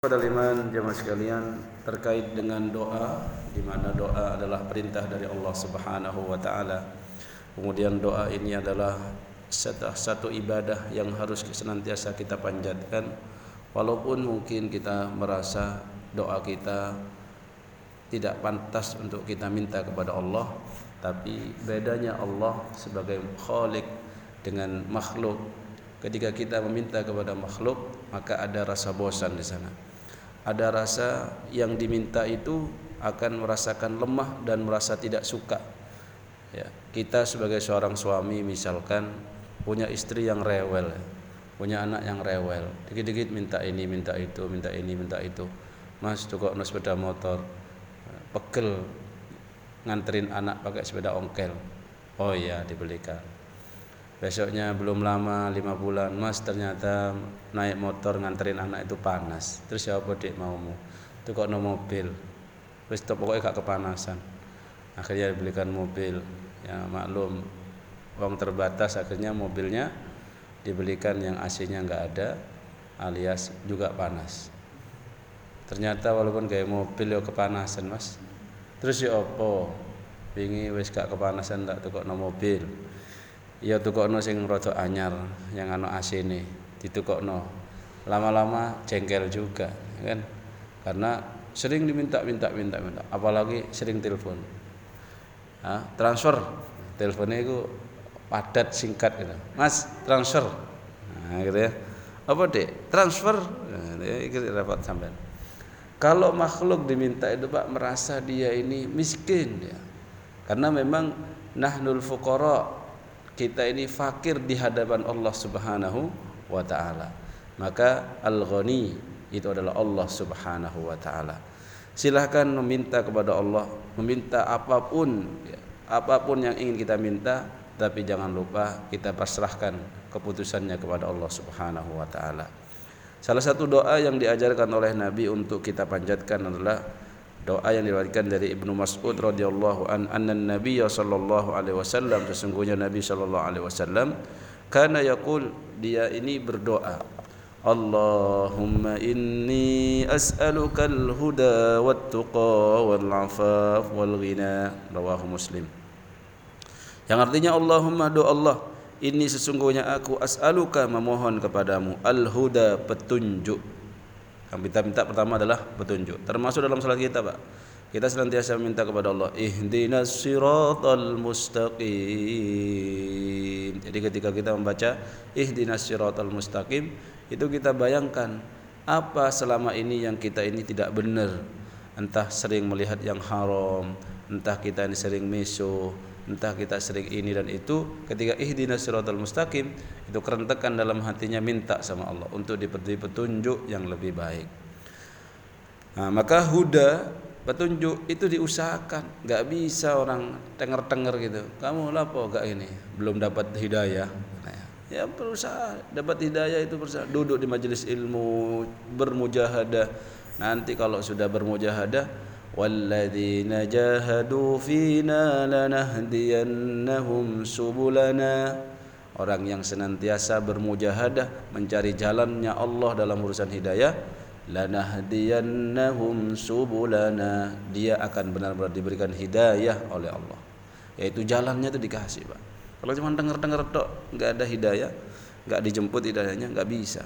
Pada liman jemaah sekalian terkait dengan doa di mana doa adalah perintah dari Allah Subhanahu wa taala. Kemudian doa ini adalah satu, ibadah yang harus senantiasa kita panjatkan. Walaupun mungkin kita merasa doa kita tidak pantas untuk kita minta kepada Allah tapi bedanya Allah sebagai khalik dengan makhluk. Ketika kita meminta kepada makhluk maka ada rasa bosan di sana ada rasa yang diminta itu akan merasakan lemah dan merasa tidak suka. Ya, kita sebagai seorang suami misalkan punya istri yang rewel, punya anak yang rewel, dikit-dikit minta ini, minta itu, minta ini, minta itu. Mas tukok no sepeda motor, pegel nganterin anak pakai sepeda ongkel. Oh iya dibelikan besoknya belum lama lima bulan mas ternyata naik motor nganterin anak itu panas. Terus siapa dek maumu? Itu kok no mobil terus pokoknya gak kepanasan. Akhirnya dibelikan mobil. Ya maklum uang terbatas akhirnya mobilnya dibelikan yang AC-nya nggak ada alias juga panas. Ternyata walaupun kayak mobil ya kepanasan mas. Terus ya opo bingi wis gak kepanasan tak tukok no mobil ya tukokno sing rada anyar yang anu asine ditukokno. Lama-lama jengkel juga kan? Karena sering diminta minta minta minta. Apalagi sering telepon. Transfer. Teleponnya itu padat singkat gitu. Mas transfer. Nah, gitu ya. Apa deh transfer. Nah, itu dapat sampai kalau makhluk diminta itu pak merasa dia ini miskin ya. Karena memang nahnul fuqara kita ini fakir di hadapan Allah Subhanahu wa taala. Maka Al-Ghani itu adalah Allah Subhanahu wa taala. Silahkan meminta kepada Allah, meminta apa pun ya, apa pun yang ingin kita minta, tapi jangan lupa kita pasrahkan keputusannya kepada Allah Subhanahu wa taala. Salah satu doa yang diajarkan oleh Nabi untuk kita panjatkan adalah doa yang diriwayatkan dari Ibnu Mas'ud radhiyallahu an anna Nabi sallallahu alaihi wasallam sesungguhnya Nabi sallallahu alaihi wasallam kana yaqul dia ini berdoa Allahumma inni as'aluka al-huda wat-tuqa wal-'afaf wal-ghina rawahu Muslim. Yang artinya Allahumma do Allah ini sesungguhnya aku as'aluka memohon kepadamu al-huda petunjuk yang kita minta pertama adalah petunjuk. Termasuk dalam salat kita, Pak. Kita senantiasa minta kepada Allah, ihdinas siratal mustaqim. Jadi ketika kita membaca ihdinas siratal mustaqim, itu kita bayangkan apa selama ini yang kita ini tidak benar. Entah sering melihat yang haram, entah kita ini sering meso, entah kita sering ini dan itu ketika ihdinas siratal mustaqim itu kerentekan dalam hatinya minta sama Allah untuk diberi petunjuk yang lebih baik. Nah, maka huda petunjuk itu diusahakan. Nggak bisa orang tenger-tenger gitu. Kamu lapo gak ini? Belum dapat hidayah. Nah, ya berusaha. Dapat hidayah itu berusaha. Duduk di majelis ilmu bermujahadah. Nanti kalau sudah bermujahadah والذين جاهدوا فينا لنهدينهم سبلنا orang yang senantiasa bermujahadah mencari jalannya Allah dalam urusan hidayah lanahdiyannahum subulana dia akan benar-benar diberikan hidayah oleh Allah yaitu jalannya itu dikasih Pak kalau cuma dengar-dengar tok nggak ada hidayah nggak dijemput hidayahnya nggak bisa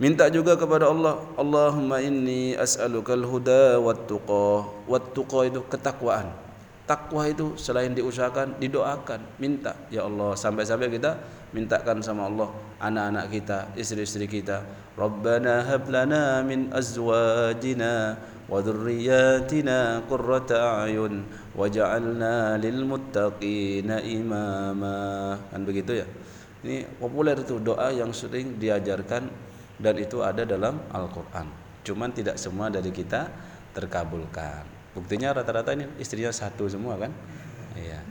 Minta juga kepada Allah, Allahumma inni as'alukal huda wat tuqa. Wat tuqa itu ketakwaan. Takwa itu selain diusahakan, didoakan, minta. Ya Allah, sampai-sampai kita mintakan sama Allah anak-anak kita, istri-istri kita. Rabbana hab lana min azwajina wa dhurriyyatina qurrata a'yun waj'alna lil muttaqina imama. Kan begitu ya. Ini populer itu doa yang sering diajarkan dan itu ada dalam Al-Quran. Cuman tidak semua dari kita terkabulkan. Buktinya rata-rata ini istrinya satu semua kan? Iya.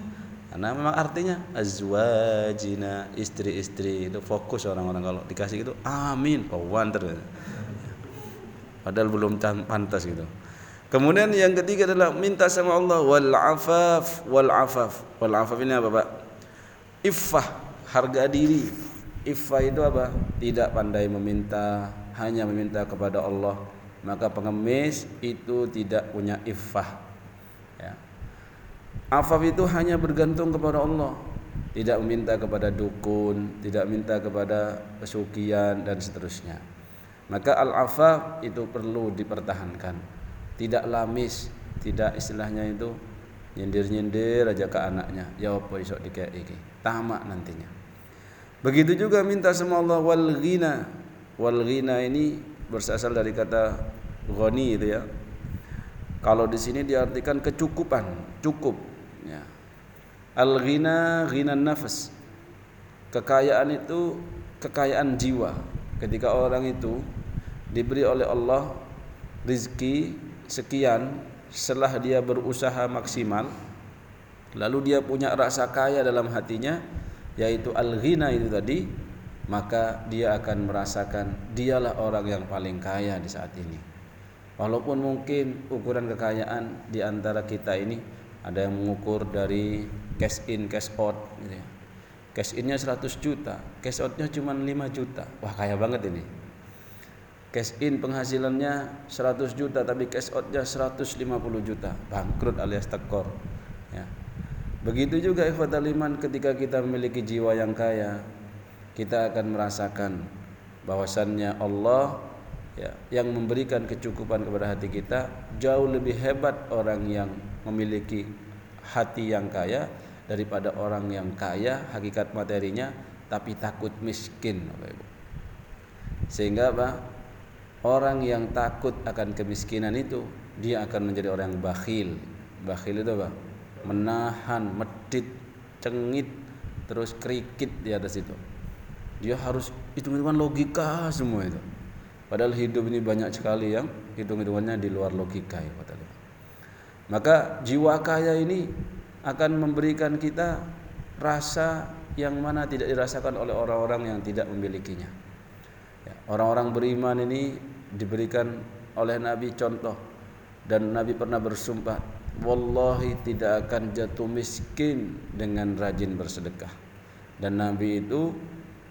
Karena memang artinya azwajina istri-istri itu fokus orang-orang. Kalau dikasih gitu amin oh terus. Padahal belum pantas gitu. Kemudian yang ketiga adalah minta sama Allah wal afaf wal afaf. Wal afaf ini apa Pak? Iffah harga diri Iffah itu apa? Tidak pandai meminta, hanya meminta kepada Allah. maka pengemis itu tidak punya iffah. Ya. Afaf itu hanya bergantung kepada Allah. Tidak meminta kepada dukun tidak minta kepada pesugihan dan seterusnya. Maka al-afaf itu perlu dipertahankan. Tidak lamis tidak istilahnya itu nyindir-nyindir aja ke anaknya. Ya apa isok tamak nantinya begitu juga minta sama Allah wal ghina. Wal ghina ini berasal dari kata ghani itu ya. Kalau di sini diartikan kecukupan cukup ya. Al ghina ghina nafas. Kekayaan itu kekayaan jiwa. Ketika orang itu diberi oleh Allah rizki sekian setelah dia berusaha maksimal lalu dia punya rasa kaya dalam hatinya yaitu al-ghina itu tadi maka dia akan merasakan dialah orang yang paling kaya di saat ini walaupun mungkin ukuran kekayaan di antara kita ini ada yang mengukur dari cash in cash out gitu ya. cash innya 100 juta cash outnya cuma 5 juta wah kaya banget ini cash in penghasilannya 100 juta tapi cash outnya 150 juta bangkrut alias tekor. Begitu juga ikhwatal iman ketika kita memiliki jiwa yang kaya kita akan merasakan bahwasannya Allah ya, yang memberikan kecukupan kepada hati kita jauh lebih hebat orang yang memiliki hati yang kaya daripada orang yang kaya hakikat materinya tapi takut miskin sehingga apa Orang yang takut akan kemiskinan itu dia akan menjadi orang yang bakhil. Bakhil itu apa? Menahan, medit, cengit, terus kerikit di atas itu. Dia harus hitung-hitungan logika semua itu. Padahal hidup ini banyak sekali yang hitung-hitungannya di luar logika ya Maka jiwa kaya ini akan memberikan kita rasa yang mana tidak dirasakan oleh orang-orang yang tidak memilikinya. Ya, orang-orang beriman ini diberikan oleh Nabi contoh dan Nabi pernah bersumpah wallahi tidak akan jatuh miskin dengan rajin bersedekah. Dan Nabi itu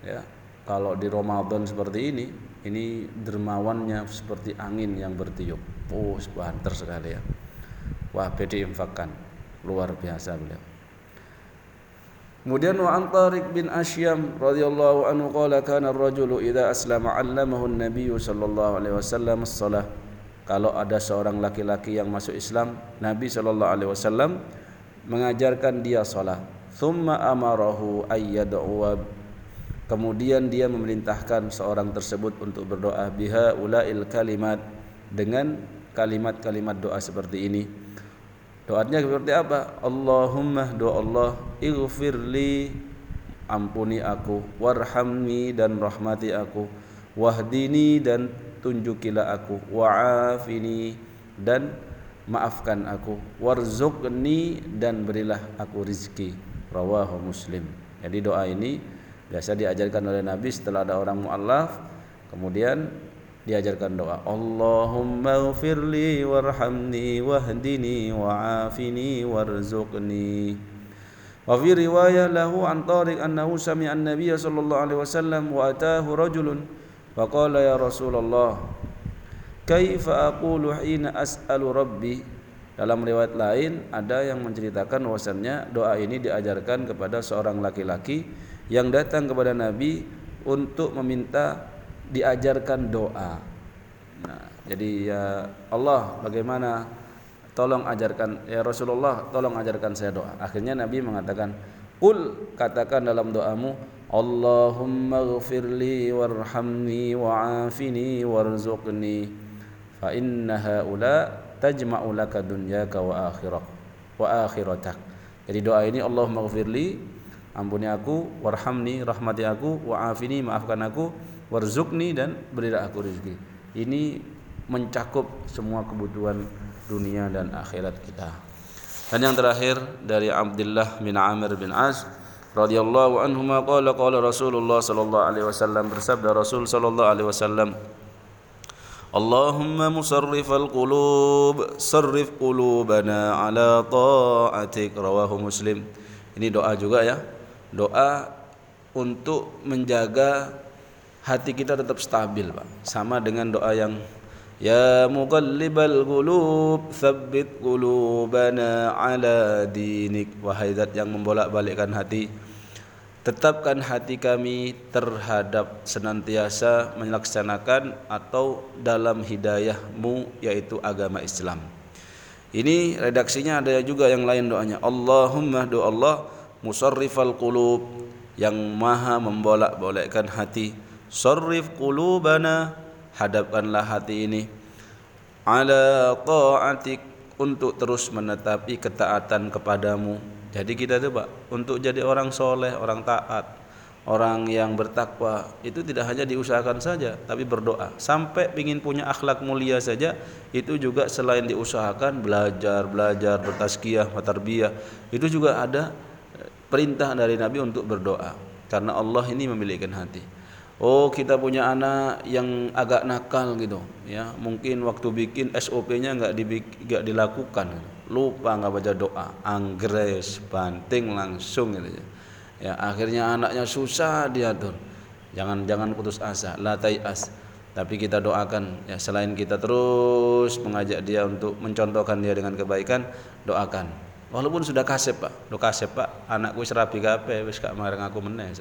ya kalau di Ramadan seperti ini ini dermawannya seperti angin yang bertiup. Oh banter sekali ya. Wah bedi infakan. Luar biasa beliau. Kemudian wa Antariq bin Asyam radhiyallahu anhu qala kana ar-rajulu idza aslama 'allamahu an-nabiy sallallahu alaihi wasallam as-salah. Kalau ada seorang laki-laki yang masuk Islam, Nabi sallallahu alaihi wasallam mengajarkan dia salat. Thumma amarahu ayyad'u Kemudian dia memerintahkan seorang tersebut untuk berdoa biha ulail kalimat dengan kalimat-kalimat doa seperti ini. Doanya seperti apa? Allahumma doa Allah ighfirli ampuni aku warhamni dan rahmati aku wahdini dan tunjukilah aku. Wa'afini dan maafkan aku. Warzuqni dan berilah aku rizki. Rawahu muslim. Jadi doa ini biasa diajarkan oleh Nabi setelah ada orang mu'allaf. Kemudian diajarkan doa. Allahumma ghafirli warhamni wahdini wa'afini warzuqni wa fi riwayah lahu an tariq annahu sami'a an-nabiy sallallahu alaihi wasallam wa atahu rajulun fa qala ya Rasulullah kaifa aqulu hina as'alu rabbi dalam riwayat lain ada yang menceritakan bahwasannya doa ini diajarkan kepada seorang laki-laki yang datang kepada Nabi untuk meminta diajarkan doa. Nah, jadi ya Allah bagaimana tolong ajarkan ya Rasulullah tolong ajarkan saya doa. Akhirnya Nabi mengatakan, "Qul katakan dalam doamu, Warhamni wa'afini warzuqni fa inna haula tajma'u laka dunyaka wa akhirak wa akhiratak." Jadi doa ini Allahumma ghfirli ampuni aku warhamni rahmati aku wa'afini maafkan aku warzukni dan berilah aku rezeki. Ini mencakup semua kebutuhan dunia dan akhirat kita. Dan yang terakhir dari Abdullah bin Amr bin Az radhiyallahu anhu qala qala Rasulullah sallallahu alaihi wasallam bersabda Rasul sallallahu alaihi wasallam Allahumma musarrifal qulub sarrif qulubana ala ta'atik rawahu Muslim. Ini doa juga ya. Doa untuk menjaga hati kita tetap stabil Pak sama dengan doa yang Ya muqallibal qulub tsabbit qulubana ala dinik. Wahai zat yang membolak-balikkan hati tetapkan hati kami terhadap senantiasa melaksanakan atau dalam hidayahmu yaitu agama Islam. Ini redaksinya ada juga yang lain doanya. Allahumma doa Allah musarrifal qulub yang maha membolak-balikkan hati. Sarrif qulubana hadapkanlah hati ini ala ta'atik untuk terus menetapi ketaatan kepadamu. Jadi kita itu Pak, untuk jadi orang soleh, orang taat, orang yang bertakwa itu tidak hanya diusahakan saja, tapi berdoa. Sampai ingin punya akhlak mulia saja, itu juga selain diusahakan belajar, belajar, bertaskiah, matarbiyah, itu juga ada perintah dari Nabi untuk berdoa. Karena Allah ini memiliki hati. Oh kita punya anak yang agak nakal gitu ya. Mungkin waktu bikin SOP-nya nggak nggak dilakukan lupa nggak baca doa. Anggres banting langsung gitu ya. ya akhirnya anaknya susah diatur. Jangan jangan putus asa latai as. Tapi kita doakan ya. Selain kita terus mengajak dia untuk mencontohkan dia dengan kebaikan doakan. Walaupun sudah kasep pak. Do kasep pak. Anakku serapi kape wis gak marang aku meneh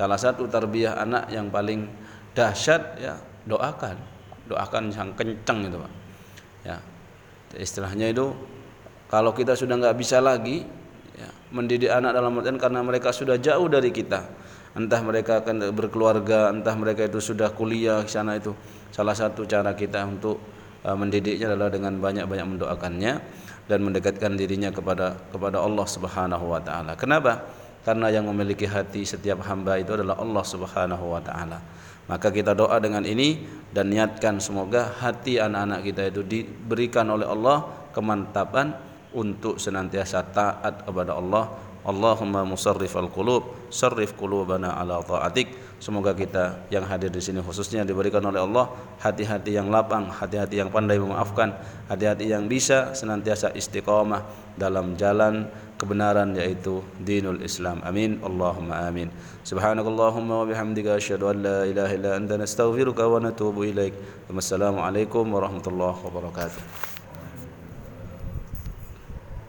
Salah satu tarbiyah anak yang paling dahsyat ya doakan, doakan yang kencang itu pak. Ya istilahnya itu kalau kita sudah nggak bisa lagi ya, mendidik anak dalam artian karena mereka sudah jauh dari kita, entah mereka akan berkeluarga, entah mereka itu sudah kuliah di sana itu. Salah satu cara kita untuk uh, mendidiknya adalah dengan banyak-banyak mendoakannya dan mendekatkan dirinya kepada kepada Allah Subhanahu wa taala. Kenapa? Karena yang memiliki hati setiap hamba itu adalah Allah Subhanahu wa taala. Maka kita doa dengan ini dan niatkan semoga hati anak-anak kita itu diberikan oleh Allah kemantapan untuk senantiasa taat kepada Allah. Allahumma musarrifal qulub, sarrif qulubana ala taatik. Semoga kita yang hadir di sini khususnya diberikan oleh Allah hati-hati yang lapang, hati-hati yang pandai memaafkan, hati-hati yang bisa senantiasa istiqamah dalam jalan kebenaran yaitu dinul Islam. Amin. Allahumma amin. Subhanakallahumma wa bihamdika asyhadu an la ilaha illa anta nastaghfiruka wa natubu ilaik. Wassalamualaikum warahmatullahi wabarakatuh.